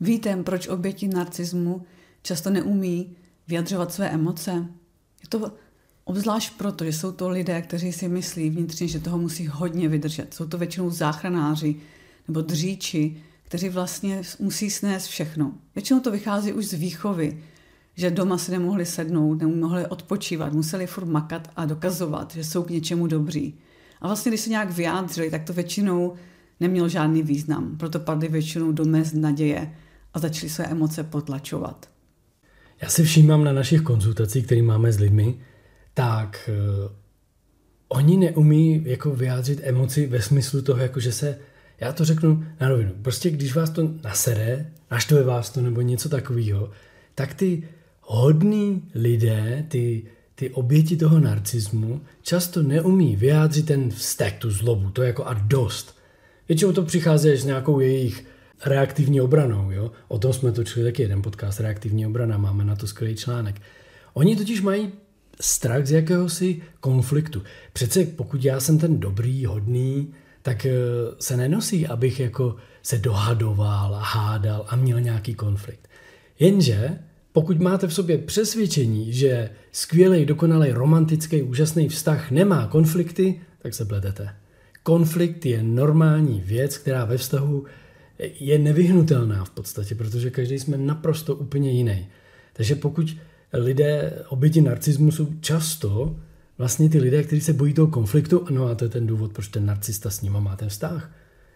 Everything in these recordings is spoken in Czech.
Víte, proč oběti narcismu často neumí vyjadřovat své emoce? Je to obzvlášť proto, že jsou to lidé, kteří si myslí vnitřně, že toho musí hodně vydržet. Jsou to většinou záchranáři nebo dříči, kteří vlastně musí snést všechno. Většinou to vychází už z výchovy, že doma si nemohli sednout, nemohli odpočívat, museli furt makat a dokazovat, že jsou k něčemu dobří. A vlastně, když se nějak vyjádřili, tak to většinou nemělo žádný význam. Proto padly většinou do mez naděje a začali své emoce potlačovat. Já si všímám na našich konzultacích, které máme s lidmi, tak uh, oni neumí jako vyjádřit emoci ve smyslu toho, jako že se, já to řeknu na rovinu, prostě když vás to nasere, naštve vás to nebo něco takového, tak ty hodní lidé, ty, ty oběti toho narcismu, často neumí vyjádřit ten vztek, tu zlobu, to jako a dost. Většinou to přichází s nějakou jejich reaktivní obranou. Jo? O tom jsme točili taky jeden podcast, reaktivní obrana, máme na to skvělý článek. Oni totiž mají strach z jakéhosi konfliktu. Přece pokud já jsem ten dobrý, hodný, tak eh, se nenosí, abych jako se dohadoval a hádal a měl nějaký konflikt. Jenže pokud máte v sobě přesvědčení, že skvělý, dokonalý, romantický, úžasný vztah nemá konflikty, tak se pletete. Konflikt je normální věc, která ve vztahu je nevyhnutelná v podstatě, protože každý jsme naprosto úplně jiný. Takže pokud lidé oběti narcismu jsou často vlastně ty lidé, kteří se bojí toho konfliktu, no a to je ten důvod, proč ten narcista s nima má ten vztah.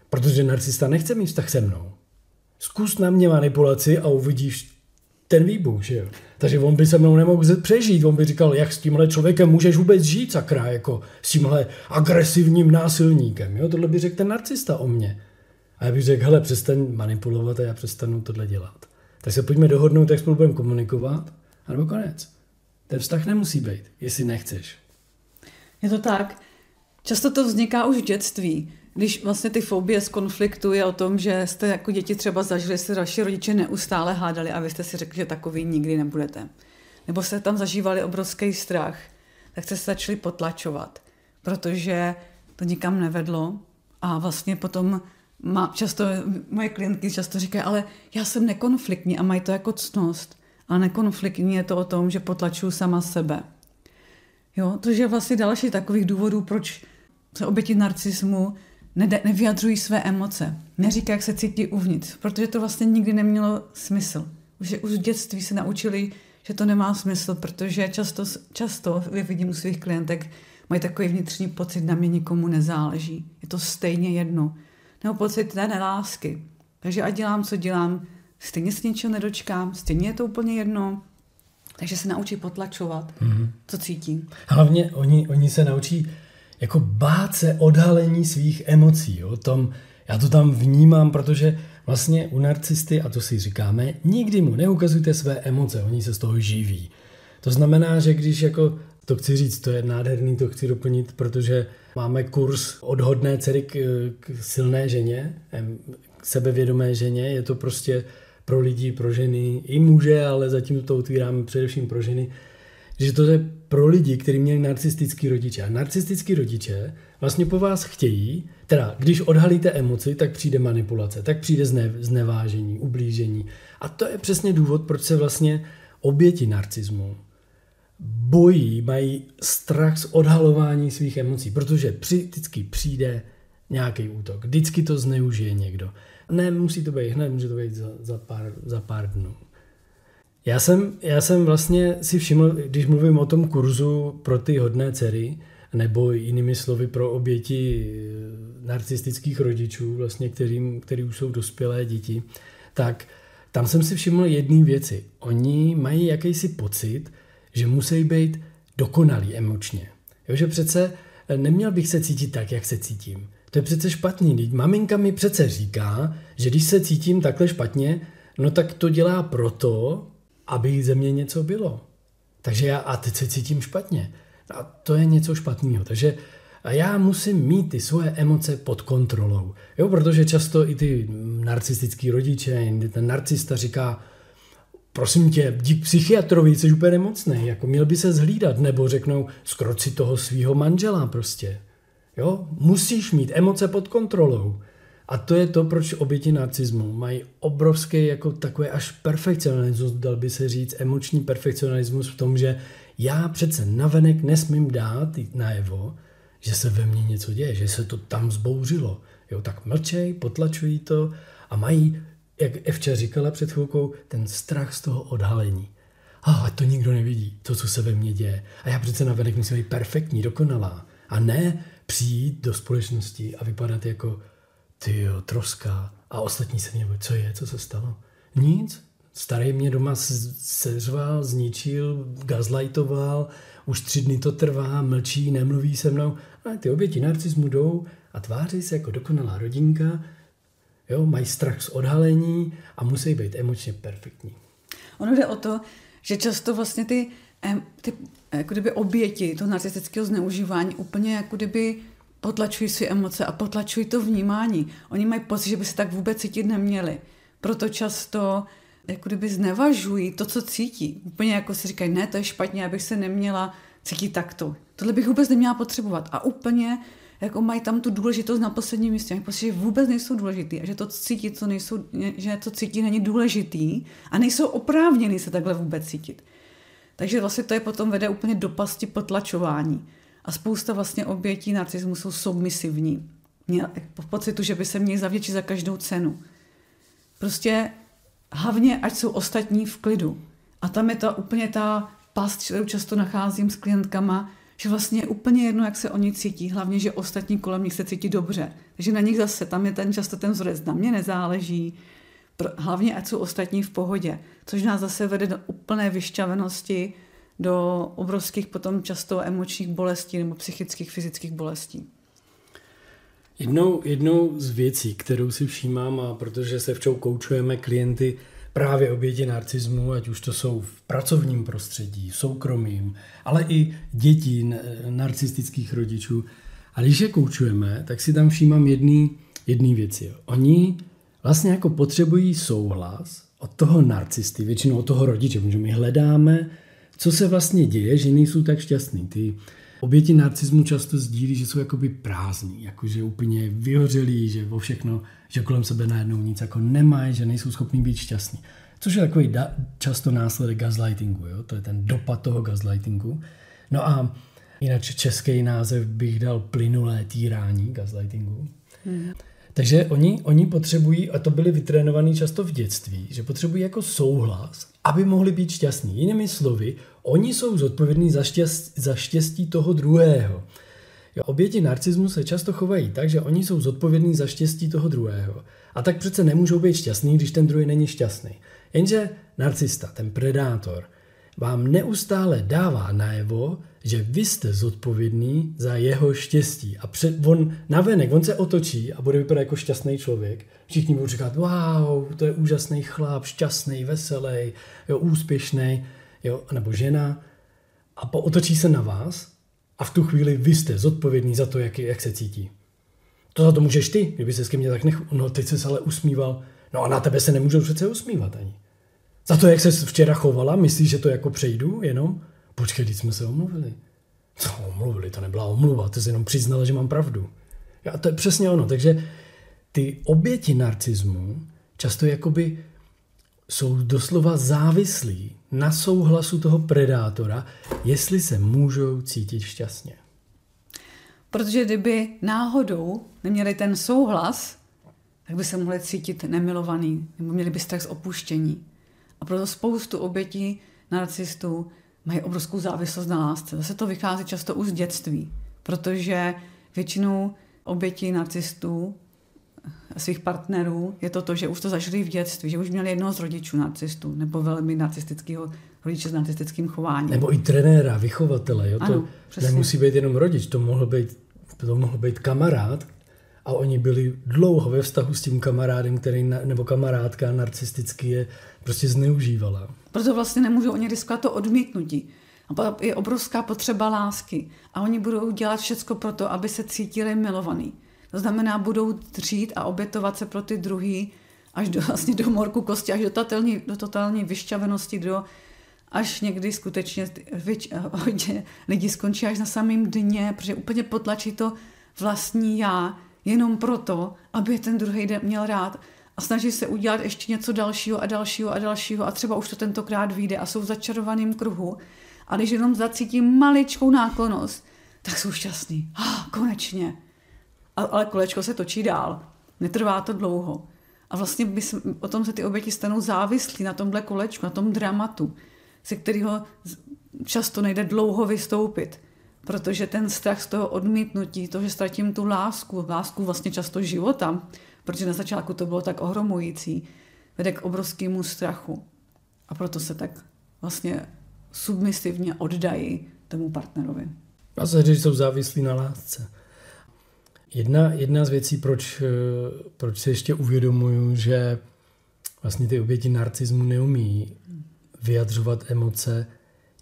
Protože narcista nechce mít vztah se mnou. Zkus na mě manipulaci a uvidíš ten výbuch, že jo. Takže on by se mnou nemohl přežít, on by říkal, jak s tímhle člověkem můžeš vůbec žít, sakra, jako s tímhle agresivním násilníkem, jo. Tohle by řekl ten narcista o mně. A já bych řekl, hele, přestaň manipulovat a já přestanu tohle dělat. Tak se pojďme dohodnout, jak spolu budeme komunikovat, nebo konec. Ten vztah nemusí být, jestli nechceš. Je to tak. Často to vzniká už v dětství když vlastně ty fobie z konfliktu je o tom, že jste jako děti třeba zažili, se vaši rodiče neustále hádali a vy jste si řekli, že takový nikdy nebudete. Nebo jste tam zažívali obrovský strach, tak jste se začali potlačovat, protože to nikam nevedlo a vlastně potom má, často, moje klientky často říkají, ale já jsem nekonfliktní a mají to jako ctnost. A nekonfliktní je to o tom, že potlačuju sama sebe. Jo, to je vlastně další takových důvodů, proč se oběti narcismu ne, nevyjadřují své emoce, neříká, jak se cítí uvnitř, protože to vlastně nikdy nemělo smysl. Už, už v dětství se naučili, že to nemá smysl, protože často, často vidím u svých klientek, mají takový vnitřní pocit, na mě nikomu nezáleží. Je to stejně jedno. Nebo pocit té nelásky. Takže ať dělám, co dělám, stejně se něčeho nedočkám, stejně je to úplně jedno. Takže se naučí potlačovat, mm-hmm. co cítím. Hlavně oni, oni se naučí jako bát se odhalení svých emocí. Jo? Tom, já to tam vnímám, protože vlastně u narcisty, a to si říkáme, nikdy mu neukazujte své emoce, oni se z toho živí. To znamená, že když jako, to chci říct, to je nádherný, to chci doplnit, protože máme kurz od hodné dcery k, k silné ženě, k sebevědomé ženě, je to prostě pro lidi, pro ženy, i muže, ale zatím to otvíráme především pro ženy, že to je pro lidi, kteří měli narcistický rodiče. A narcistický rodiče vlastně po vás chtějí, teda když odhalíte emoci, tak přijde manipulace, tak přijde zne, znevážení, ublížení. A to je přesně důvod, proč se vlastně oběti narcismu bojí, mají strach z odhalování svých emocí, protože vždycky přijde nějaký útok, vždycky to zneužije někdo. Ne, musí to být hned, může to být za, za, pár, za pár dnů. Já jsem, já jsem vlastně si všiml, když mluvím o tom kurzu pro ty hodné dcery, nebo jinými slovy pro oběti eh, narcistických rodičů, vlastně kterým, který už jsou dospělé děti, tak tam jsem si všiml jedné věci. Oni mají jakýsi pocit, že musí být dokonalí emočně. Jo, že přece eh, neměl bych se cítit tak, jak se cítím. To je přece špatný. Teď maminka mi přece říká, že když se cítím takhle špatně, no tak to dělá proto, aby ze mě něco bylo. Takže já, a teď se cítím špatně. A to je něco špatného. Takže a já musím mít ty svoje emoce pod kontrolou. Jo, protože často i ty narcistický rodiče, ten narcista říká, prosím tě, dík psychiatrovi, jsi úplně nemocný, jako měl by se zhlídat, nebo řeknou, skroč si toho svého manžela prostě. Jo, musíš mít emoce pod kontrolou. A to je to, proč oběti narcismu mají obrovský jako takové až perfekcionalismus, dal by se říct, emoční perfekcionalismus v tom, že já přece navenek nesmím dát najevo, že se ve mně něco děje, že se to tam zbouřilo. Jo, tak mlčej, potlačují to a mají, jak Evča říkala před chvilkou, ten strach z toho odhalení. A to nikdo nevidí, to, co se ve mně děje. A já přece navenek musím být perfektní, dokonalá. A ne přijít do společnosti a vypadat jako ty troska. A ostatní se mě co je, co se stalo? Nic. Starý mě doma seřval, zničil, gazlightoval, už tři dny to trvá, mlčí, nemluví se mnou. A ty oběti narcismu jdou a tváří se jako dokonalá rodinka, jo, mají strach z odhalení a musí být emočně perfektní. Ono jde o to, že často vlastně ty, ty jako kdyby oběti toho narcistického zneužívání úplně jako kdyby potlačují své emoce a potlačují to vnímání. Oni mají pocit, že by se tak vůbec cítit neměli. Proto často jako kdyby znevažují to, co cítí. Úplně jako si říkají, ne, to je špatně, abych se neměla cítit takto. Tohle bych vůbec neměla potřebovat. A úplně jako mají tam tu důležitost na posledním místě. Pocit, že vůbec nejsou důležitý a že to cítí, co nejsou, že to cítí, není důležitý a nejsou oprávněný se takhle vůbec cítit. Takže vlastně to je potom vede úplně do pasti potlačování. A spousta vlastně obětí narcismu jsou submisivní. Měl v pocitu, že by se měli zavděčit za každou cenu. Prostě hlavně, ať jsou ostatní v klidu. A tam je ta úplně ta past, kterou často nacházím s klientkama, že vlastně je úplně jedno, jak se oni cítí, hlavně, že ostatní kolem nich se cítí dobře. Takže na nich zase, tam je ten často ten vzorec, na mě nezáleží, hlavně ať jsou ostatní v pohodě, což nás zase vede do úplné vyšťavenosti, do obrovských potom často emočních bolestí nebo psychických, fyzických bolestí. Jednou, jednou z věcí, kterou si všímám, a protože se včou koučujeme klienty právě oběti narcismu, ať už to jsou v pracovním prostředí, v soukromým, ale i děti narcistických rodičů. A když je koučujeme, tak si tam všímám jedný, jedný věci. Oni vlastně jako potřebují souhlas od toho narcisty, většinou od toho rodiče, protože my hledáme, co se vlastně děje, že nejsou tak šťastní. Ty oběti narcismu často sdílí, že jsou jakoby prázdní, jakože úplně vyhořelí, že vo všechno, že kolem sebe najednou nic jako nemají, že nejsou schopní být šťastní. Což je takový da- často následek gaslightingu, jo? to je ten dopad toho gaslightingu. No a jinak český název bych dal plynulé týrání gaslightingu. Hmm. Takže oni, oni potřebují, a to byli vytrénovaní často v dětství, že potřebují jako souhlas, aby mohli být šťastní. Jinými slovy, oni jsou zodpovědní za, štěst, za štěstí toho druhého. Jo, oběti narcismu se často chovají tak, že oni jsou zodpovědní za štěstí toho druhého. A tak přece nemůžou být šťastní, když ten druhý není šťastný. Jenže narcista, ten predátor, vám neustále dává najevo, že vy jste zodpovědný za jeho štěstí. A před, on navenek, on se otočí a bude vypadat jako šťastný člověk. Všichni budou říkat, wow, to je úžasný chlap, šťastný, veselý, jo, úspěšný, jo, nebo žena. A po otočí se na vás a v tu chvíli vy jste zodpovědný za to, jak, jak se cítí. To za to můžeš ty, kdyby se s mě tak nech... No, teď se ale usmíval. No a na tebe se nemůžu přece usmívat ani. Za to, jak se včera chovala, myslíš, že to jako přejdu jenom? Počkej, když jsme se omluvili. Co omluvili? To nebyla omluva, ty jsi jenom přiznala, že mám pravdu. A to je přesně ono. Takže ty oběti narcismu často jakoby jsou doslova závislí na souhlasu toho predátora, jestli se můžou cítit šťastně. Protože kdyby náhodou neměli ten souhlas, tak by se mohli cítit nemilovaný, nebo měli by strach z opuštění. A proto spoustu obětí narcistů mají obrovskou závislost na lásce. Zase to vychází často už z dětství, protože většinou oběti narcistů svých partnerů je to to, že už to zažili v dětství, že už měli jednoho z rodičů narcistů nebo velmi narcistického rodiče s narcistickým chováním. Nebo i trenéra, vychovatele. Jo? To ano, nemusí být jenom rodič, to mohl být, to mohl být kamarád, a oni byli dlouho ve vztahu s tím kamarádem, který, nebo kamarádka narcisticky je prostě zneužívala. Proto vlastně nemůžou oni riskovat to odmítnutí. Je obrovská potřeba lásky. A oni budou dělat všechno pro to, aby se cítili milovaný. To znamená, budou dřít a obětovat se pro ty druhý až do, vlastně do morku kosti, až do totální, do totální vyšťavenosti, do, až někdy skutečně hodně lidi skončí až na samém dně, protože úplně potlačí to vlastní já, jenom proto, aby ten druhý měl rád a snaží se udělat ještě něco dalšího a dalšího a dalšího a třeba už to tentokrát vyjde a jsou v začarovaném kruhu. A když jenom zacítí maličkou náklonost, tak jsou šťastní. Ah, konečně. A, ale kolečko se točí dál. Netrvá to dlouho. A vlastně bys, tom se ty oběti stanou závislí na tomhle kolečku, na tom dramatu, ze kterého často nejde dlouho vystoupit. Protože ten strach z toho odmítnutí, to, že ztratím tu lásku, lásku vlastně často života, protože na začátku to bylo tak ohromující, vede k obrovskému strachu. A proto se tak vlastně submisivně oddají tomu partnerovi. A se že jsou závislí na lásce. Jedna, jedna z věcí, proč, eh, proč se ještě uvědomuju, že vlastně ty oběti narcismu neumí vyjadřovat emoce,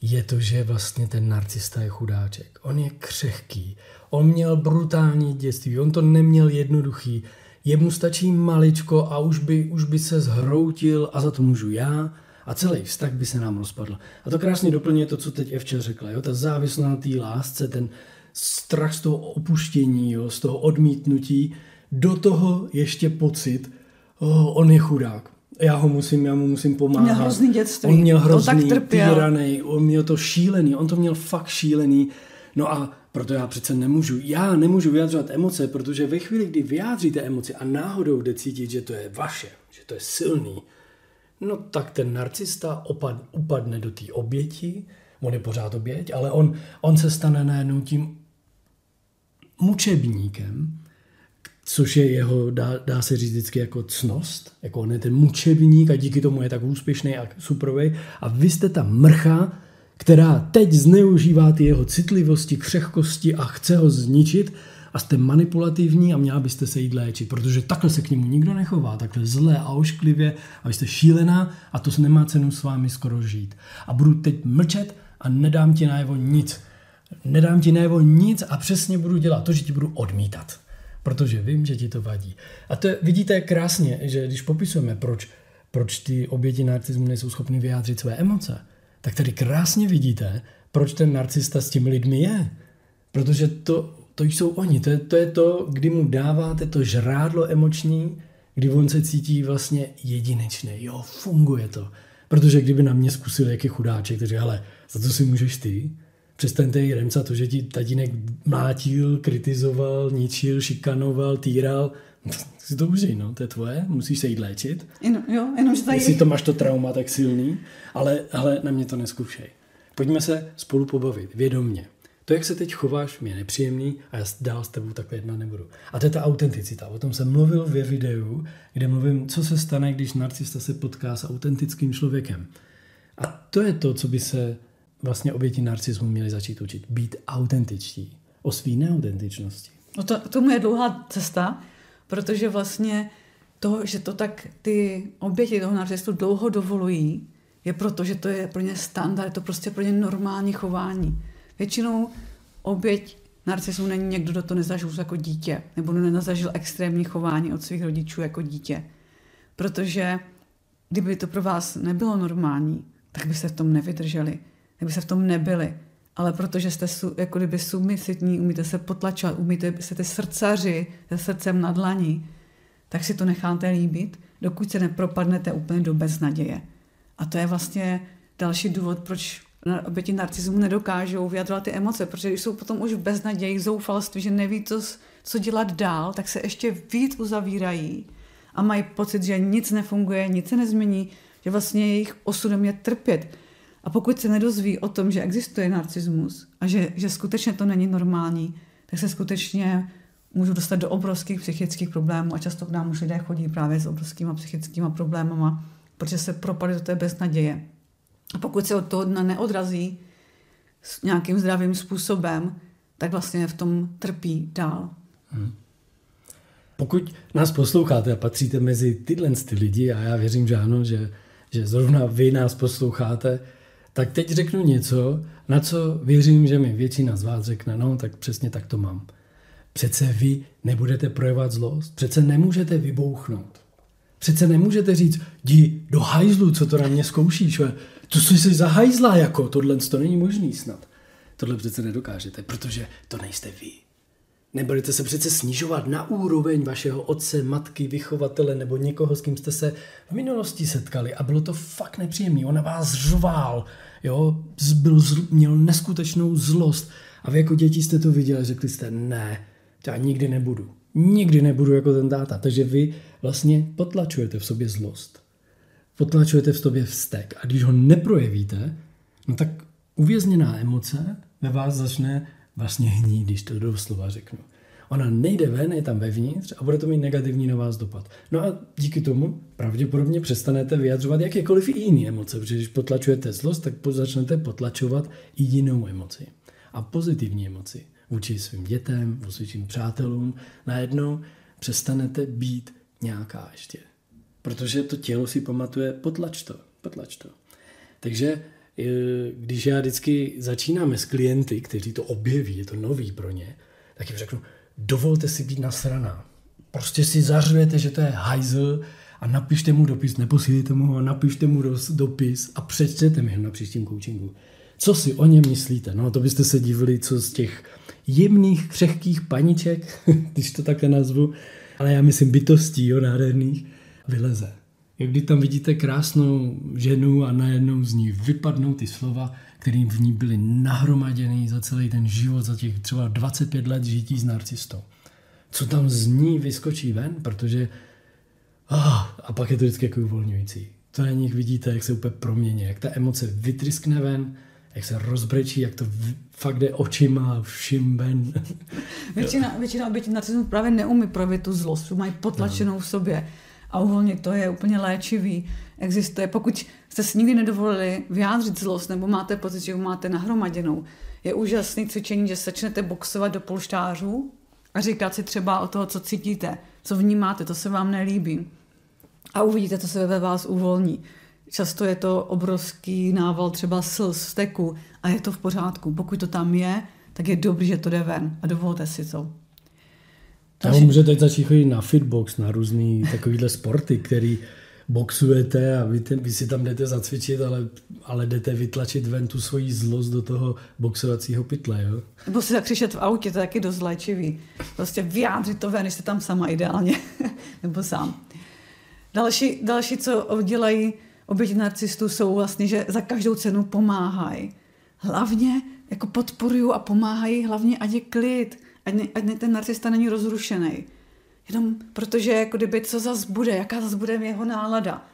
je to, že vlastně ten narcista je chudáček. On je křehký, on měl brutální dětství, on to neměl jednoduchý, jemu stačí maličko a už by, už by se zhroutil a za to můžu já a celý vztah by se nám rozpadl. A to krásně doplňuje to, co teď Evča řekla. Jo? Ta závislost na té lásce, ten strach z toho opuštění, jo? z toho odmítnutí, do toho ještě pocit, oh, on je chudák. Já ho musím, já mu musím pomáhat. Měl hrozný dětství. On měl hrozný, on tak týranej, on měl to šílený, on to měl fakt šílený. No a proto já přece nemůžu, já nemůžu vyjadřovat emoce, protože ve chvíli, kdy vyjádříte emoci a náhodou jde cítit, že to je vaše, že to je silný, no tak ten narcista opad, upadne do té oběti, on je pořád oběť, ale on, on se stane najednou tím mučebníkem, což je jeho, dá, dá se říct vždycky jako cnost, jako on je ten mučebník a díky tomu je tak úspěšný a superový a vy jste ta mrcha, která teď zneužívá ty jeho citlivosti, křehkosti a chce ho zničit a jste manipulativní a měla byste se jít léčit, protože takhle se k němu nikdo nechová, takhle zlé a ošklivě a vy jste šílená a to nemá cenu s vámi skoro žít. A budu teď mlčet a nedám ti najevo nic. Nedám ti najevo nic a přesně budu dělat to, že ti budu odmítat. Protože vím, že ti to vadí. A to je, vidíte krásně, že když popisujeme, proč, proč ty oběti narcismu nejsou schopny vyjádřit své emoce, tak tady krásně vidíte, proč ten narcista s těmi lidmi je. Protože to, to jsou oni, to je, to je to, kdy mu dáváte to žrádlo emoční, kdy on se cítí vlastně jedinečný. Jo, funguje to. Protože kdyby na mě zkusil, jak je chudáček, takže ale za to si můžeš ty, přestaňte jí remca to, že ti tatínek mlátil, kritizoval, ničil, šikanoval, týral, si to užij, no, to je tvoje, musíš se jít léčit. Jen, jo, jenom, že tady... Jestli to máš to trauma tak silný, ale, ale na mě to neskoušej. Pojďme se spolu pobavit, vědomně. To, jak se teď chováš, mě je nepříjemný a já dál s tebou takhle jedna nebudu. A to je ta autenticita. O tom jsem mluvil ve videu, kde mluvím, co se stane, když narcista se potká s autentickým člověkem. A to je to, co by se vlastně oběti narcismu měli začít učit. Být autentičtí. O svý neautentičnosti. No to, tomu je dlouhá cesta, protože vlastně to, že to tak ty oběti toho narcistu dlouho dovolují, je proto, že to je pro ně standard, je to prostě pro ně normální chování. Většinou oběť narcismu není někdo, kdo to nezažil jako dítě, nebo nezažil extrémní chování od svých rodičů jako dítě. Protože kdyby to pro vás nebylo normální, tak byste v tom nevydrželi, kdyby v tom nebyli. Ale protože jste jako kdyby submisivní, umíte se potlačovat, umíte, jste srdcaři se srdcem na dlaní, tak si to necháte líbit, dokud se nepropadnete úplně do beznaděje. A to je vlastně další důvod, proč oběti narcismu nedokážou vyjadřovat ty emoce, protože když jsou potom už v beznaději, zoufalství, že neví, to, co dělat dál, tak se ještě víc uzavírají a mají pocit, že nic nefunguje, nic se nezmění, že vlastně jejich osudem je trpět. A pokud se nedozví o tom, že existuje narcismus a že, že skutečně to není normální, tak se skutečně můžu dostat do obrovských psychických problémů a často k nám už lidé chodí právě s obrovskými psychickými problémama, protože se propadly do té beznaděje. A pokud se od toho dna neodrazí s nějakým zdravým způsobem, tak vlastně v tom trpí dál. Hmm. Pokud nás posloucháte a patříte mezi tyhle ty lidi, a já věřím, že ano, že, že zrovna vy nás posloucháte, tak teď řeknu něco, na co věřím, že mi většina z vás řekne, no tak přesně tak to mám. Přece vy nebudete projevovat zlost, přece nemůžete vybouchnout. Přece nemůžete říct, jdi do hajzlu, co to na mě zkoušíš, to jsi zahajzla jako, tohle to není možný snad. Tohle přece nedokážete, protože to nejste vy. Nebudete se přece snižovat na úroveň vašeho otce, matky, vychovatele nebo někoho, s kým jste se v minulosti setkali a bylo to fakt nepříjemné. On na vás řval, jo, byl, měl neskutečnou zlost a vy jako děti jste to viděli řekli jste, ne, já nikdy nebudu. Nikdy nebudu jako ten táta. Takže vy vlastně potlačujete v sobě zlost. Potlačujete v sobě vztek. A když ho neprojevíte, no tak uvězněná emoce ve vás začne vlastně hní, když to doslova řeknu. Ona nejde ven, je tam vevnitř a bude to mít negativní na vás dopad. No a díky tomu pravděpodobně přestanete vyjadřovat jakékoliv i jiné emoce, protože když potlačujete zlost, tak začnete potlačovat i jinou emoci. A pozitivní emoci vůči svým dětem, vůči svým přátelům, najednou přestanete být nějaká ještě. Protože to tělo si pamatuje, potlač to, potlač to. Takže když já vždycky začínáme s klienty, kteří to objeví, je to nový pro ně, tak jim řeknu, dovolte si být nasraná. Prostě si zařujete, že to je hajzl a napište mu dopis, neposílejte mu ho, napište mu dopis a přečtěte mi ho na příštím coachingu. Co si o něm myslíte? No to byste se divili, co z těch jemných, křehkých paniček, když to také nazvu, ale já myslím bytostí, jo, nádherných, vyleze. Když tam vidíte krásnou ženu a najednou z ní vypadnou ty slova, které v ní byly nahromaděny za celý ten život, za těch třeba 25 let žití s narcistou. Co tam z ní vyskočí ven, protože oh, a pak je to vždycky jako uvolňující. To na nich vidíte, jak se úplně promění, jak ta emoce vytryskne ven, jak se rozbrečí, jak to fakt jde očima všim ven. většina, většina obětí narcismu právě neumí projevit tu zlost, mají potlačenou no. v sobě a uvolnit to je úplně léčivý. Existuje, pokud jste si nikdy nedovolili vyjádřit zlost nebo máte pocit, že ho máte nahromaděnou, je úžasný cvičení, že začnete boxovat do polštářů a říkat si třeba o toho, co cítíte, co vnímáte, to se vám nelíbí. A uvidíte, co se ve vás uvolní. Často je to obrovský nával třeba slz, steku a je to v pořádku. Pokud to tam je, tak je dobrý, že to jde ven a dovolte si to. Takže... můžete začít chodit na fitbox, na různé takovéhle sporty, který boxujete a vy, te, vy si tam jdete zacvičit, ale, ale jdete vytlačit ven tu svoji zlost do toho boxovacího pytle, jo? Nebo si zakřičet v autě, to je taky dost léčivý. Prostě vyjádřit to ven, jste tam sama ideálně, nebo sám. Další, další, co dělají oběti narcistů, jsou vlastně, že za každou cenu pomáhají. Hlavně jako podporují a pomáhají, hlavně ať je klid, ať, ne, ať ne, ten narcista není rozrušený. Jenom protože jako kdyby co zas bude, jaká zas bude jeho nálada.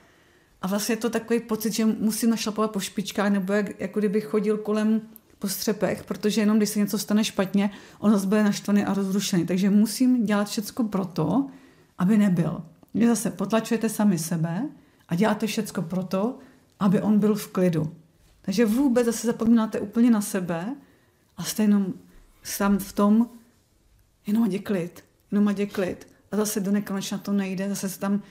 A vlastně je to takový pocit, že musím našlapovat po špičkách, nebo jak, jako kdyby chodil kolem po střepech, protože jenom když se něco stane špatně, on zase bude naštvaný a rozrušený. Takže musím dělat všecko proto, aby nebyl. Vy zase potlačujete sami sebe a děláte všecko proto, aby on byl v klidu. Takže vůbec zase zapomínáte úplně na sebe a jste jenom sám v tom, jenom ať je klid, jenom ať je klid. A zase do nekonečna to nejde, zase se tam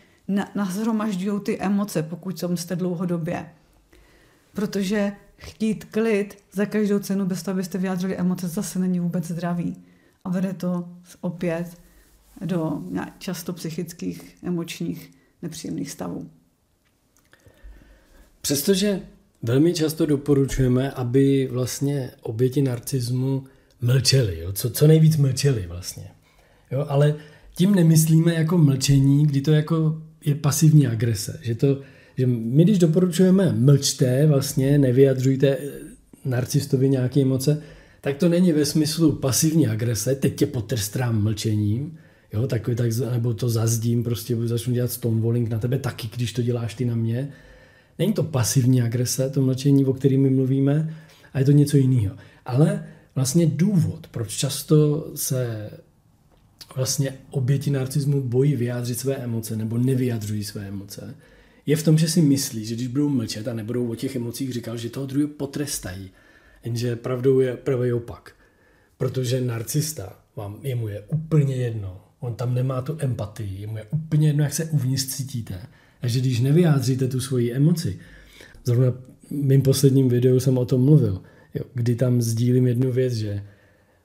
nazhromažďují ty emoce, pokud jste dlouhodobě. Protože chtít klid za každou cenu, bez toho, abyste vyjádřili emoce, zase není vůbec zdravý. A vede to opět do často psychických, emočních, nepříjemných stavů. Přestože velmi často doporučujeme, aby vlastně oběti narcismu mlčeli, jo? Co, co nejvíc mlčeli vlastně. Jo? Ale tím nemyslíme jako mlčení, kdy to jako je pasivní agrese. Že, to, že my, když doporučujeme mlčte, vlastně nevyjadřujte eh, narcistovi nějaké emoce, tak to není ve smyslu pasivní agrese, teď tě potrstrám mlčením, jo, takový, tak, nebo to zazdím, prostě začnu dělat stonewalling na tebe taky, když to děláš ty na mě. Není to pasivní agrese, to mlčení, o kterém my mluvíme, a je to něco jiného. Ale vlastně důvod, proč často se vlastně oběti narcismu bojí vyjádřit své emoce nebo nevyjadřují své emoce, je v tom, že si myslí, že když budou mlčet a nebudou o těch emocích říkat, že toho druhého potrestají. Jenže pravdou je pravý opak. Protože narcista vám, jemu je úplně jedno. On tam nemá tu empatii, jemu je úplně jedno, jak se uvnitř cítíte. A že když nevyjádříte tu svoji emoci, zrovna v mým posledním videu jsem o tom mluvil, jo, kdy tam sdílím jednu věc, že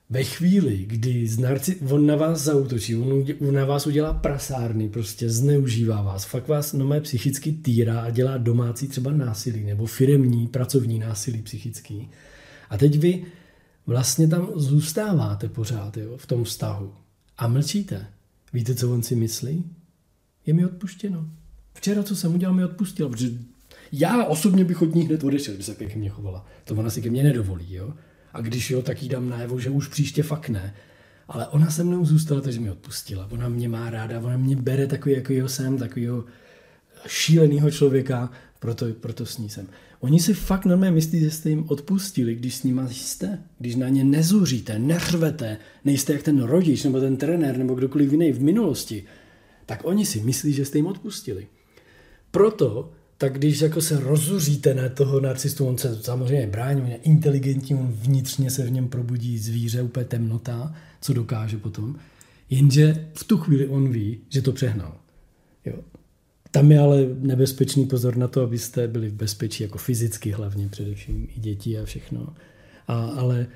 ve chvíli, kdy z narci- on na vás zautočí, on, on na vás udělá prasárny, prostě zneužívá vás, fakt vás mé psychicky týrá a dělá domácí třeba násilí nebo firemní, pracovní násilí psychický. A teď vy vlastně tam zůstáváte pořád jo, v tom vztahu a mlčíte. Víte, co on si myslí? Je mi odpuštěno. Včera, co jsem udělal, mi odpustil, protože já osobně bych od ní hned odešel, by se ke mně chovala. To ona si ke mně nedovolí, jo. A když jo, tak jí dám najevo, že už příště fakt ne. Ale ona se mnou zůstala, takže mi odpustila. Ona mě má ráda, ona mě bere takový, jaký jsem, takovýho šíleného člověka, proto, proto s ní jsem. Oni si fakt normálně myslí, že jste jim odpustili, když s nima jste, když na ně nezuříte, neřvete, nejste jak ten rodič nebo ten trenér nebo kdokoliv jiný v minulosti, tak oni si myslí, že jste jim odpustili. Proto, tak když jako se rozuříte na toho narcistu, on se samozřejmě brání, on je inteligentní, on vnitřně se v něm probudí zvíře, úplně temnota, co dokáže potom, jenže v tu chvíli on ví, že to přehnal. Jo. Tam je ale nebezpečný pozor na to, abyste byli v bezpečí, jako fyzicky hlavně především i děti a všechno. A, ale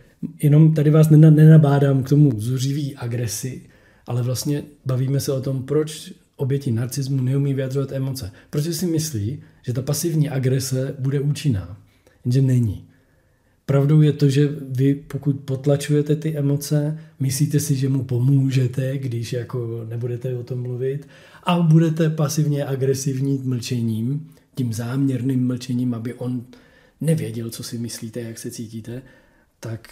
jenom tady vás nenabádám k tomu zuřivý agresi, ale vlastně bavíme se o tom, proč oběti narcismu neumí vyjadřovat emoce. Protože si myslí, že ta pasivní agrese bude účinná. Jenže není. Pravdou je to, že vy pokud potlačujete ty emoce, myslíte si, že mu pomůžete, když jako nebudete o tom mluvit a budete pasivně agresivní mlčením, tím záměrným mlčením, aby on nevěděl, co si myslíte, jak se cítíte, tak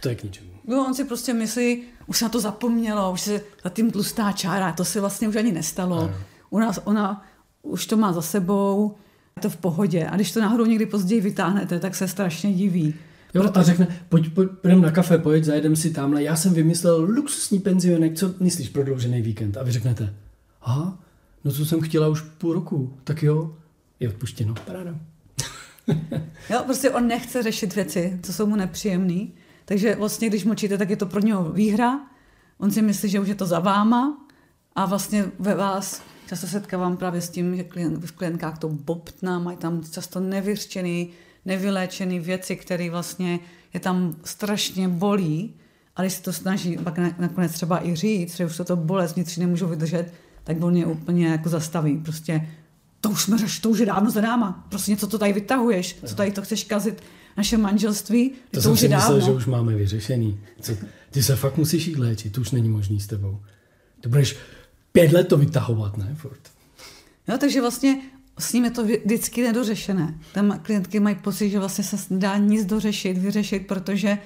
to je k ničemu. No, on si prostě myslí, už se na to zapomnělo, už se za tím tlustá čára, to se vlastně už ani nestalo. Ano. U nás ona už to má za sebou, je to v pohodě. A když to náhodou někdy později vytáhnete, tak se strašně diví. Jo, Proto... a řekne, pojď, pojď, půjdem na kafe, pojď, zajedem si tamhle. Já jsem vymyslel luxusní penzionek, co myslíš, prodloužený víkend? A vy řeknete, aha, no co jsem chtěla už půl roku, tak jo, je odpuštěno, paráda. jo, prostě on nechce řešit věci, co jsou mu nepříjemné. Takže vlastně, když močíte, tak je to pro něho výhra. On si myslí, že už je to za váma a vlastně ve vás často setkávám právě s tím, že klient, v klientkách to bobtná, mají tam často nevyřčený, nevyléčený věci, které vlastně je tam strašně bolí, ale když se to snaží pak nakonec třeba i říct, že už to, to bolest vnitřní nemůžu vydržet, tak on je úplně jako zastaví. Prostě to už jsme řeš, to už je dávno za náma. Prostě něco to tady vytahuješ, co tady to chceš kazit naše manželství. To, to jsem už si myslel, dávno. že už máme vyřešený. Co, ty se fakt musíš jít léčit, to už není možný s tebou. To budeš pět let to vytahovat, ne? Furt. Jo, takže vlastně s ním je to vždycky nedořešené. Tam klientky mají pocit, že vlastně se nedá nic dořešit, vyřešit, protože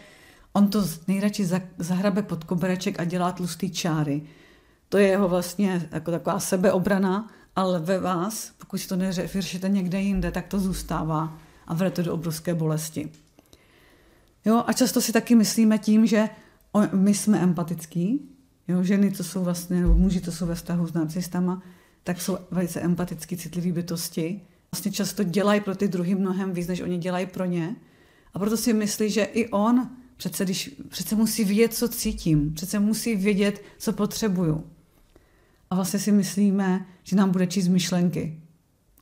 on to nejradši zahrabe pod kobereček a dělá tlustý čáry. To je jeho vlastně jako taková sebeobrana, ale ve vás, pokud si to nevyřešíte někde jinde, tak to zůstává a vede to do obrovské bolesti. Jo, a často si taky myslíme tím, že my jsme empatický, jo, ženy, co jsou vlastně, nebo muži, co jsou ve vztahu s narcistama, tak jsou velice empaticky citlivé bytosti. Vlastně často dělají pro ty druhy mnohem víc, než oni dělají pro ně. A proto si myslí, že i on přece, když, přece musí vědět, co cítím, přece musí vědět, co potřebuju. A vlastně si myslíme, že nám bude číst myšlenky,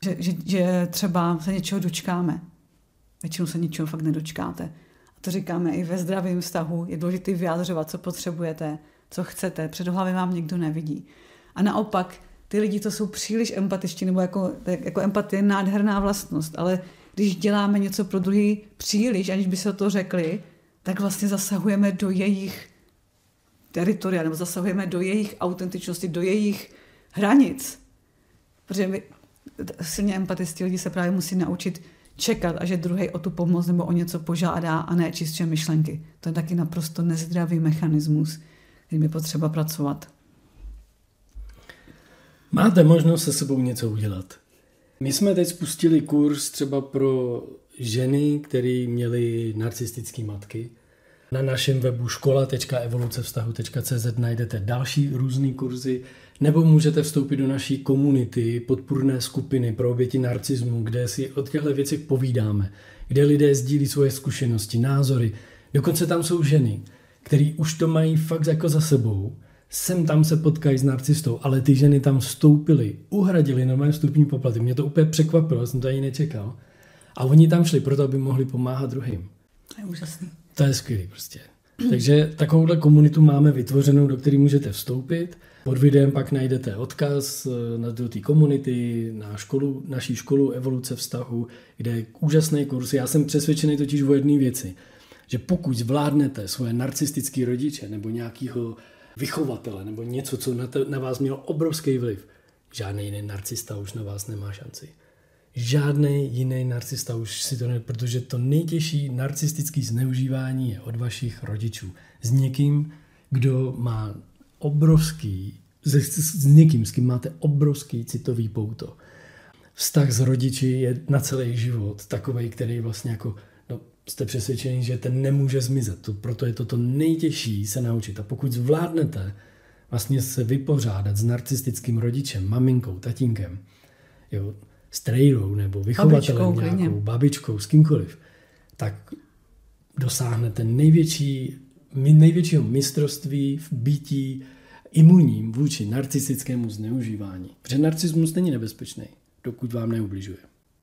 že, že, že třeba se něčeho dočkáme. Většinou se ničeho fakt nedočkáte. A to říkáme i ve zdravém vztahu. Je důležité vyjádřovat, co potřebujete, co chcete. Před hlavy vám někdo nevidí. A naopak, ty lidi to jsou příliš empatičtí, nebo jako, jako empatie je nádherná vlastnost, ale když děláme něco pro druhý příliš, aniž by se to řekli, tak vlastně zasahujeme do jejich teritoria, nebo zasahujeme do jejich autentičnosti, do jejich hranic. Protože my, silně empatisti lidi se právě musí naučit čekat, a že druhý o tu pomoc nebo o něco požádá a ne čistě myšlenky. To je taky naprosto nezdravý mechanismus, kterým je potřeba pracovat. Máte možnost se sebou něco udělat. My jsme teď spustili kurz třeba pro ženy, které měly narcistické matky. Na našem webu škola.evolucevztahu.cz najdete další různé kurzy, nebo můžete vstoupit do naší komunity, podpůrné skupiny pro oběti narcismu, kde si o těchto věcech povídáme, kde lidé sdílí svoje zkušenosti, názory. Dokonce tam jsou ženy, které už to mají fakt jako za sebou, sem tam se potkají s narcistou, ale ty ženy tam vstoupily, uhradili normální vstupní poplaty. Mě to úplně překvapilo, jsem to ani nečekal. A oni tam šli proto, aby mohli pomáhat druhým. To je úžasný. To je skvělý prostě. Takže takovouhle komunitu máme vytvořenou, do které můžete vstoupit. Pod videem pak najdete odkaz eh, na do té komunity, na školu, naší školu Evoluce vztahu, kde je úžasný kurz. Já jsem přesvědčený totiž o jedné věci. že pokud zvládnete svoje narcistické rodiče nebo nějakého vychovatele nebo něco, co na, te, na vás mělo obrovský vliv, žádný jiný narcista už na vás nemá šanci. Žádný jiný narcista už si to ne, protože to nejtěžší narcistické zneužívání je od vašich rodičů. S někým, kdo má obrovský, s, s někým, s kým máte obrovský citový pouto. Vztah s rodiči je na celý život takový, který vlastně jako no, jste přesvědčeni, že ten nemůže zmizet. To, proto je to to nejtěžší se naučit. A pokud zvládnete vlastně se vypořádat s narcistickým rodičem, maminkou, tatínkem, jo, strejrou nebo vychovatelem babičkou, nějakou, klidně. babičkou, s kýmkoliv, tak dosáhnete největší, největšího mistrovství v bytí imunním vůči narcistickému zneužívání. Protože narcismus není nebezpečný, dokud vám neubližuje.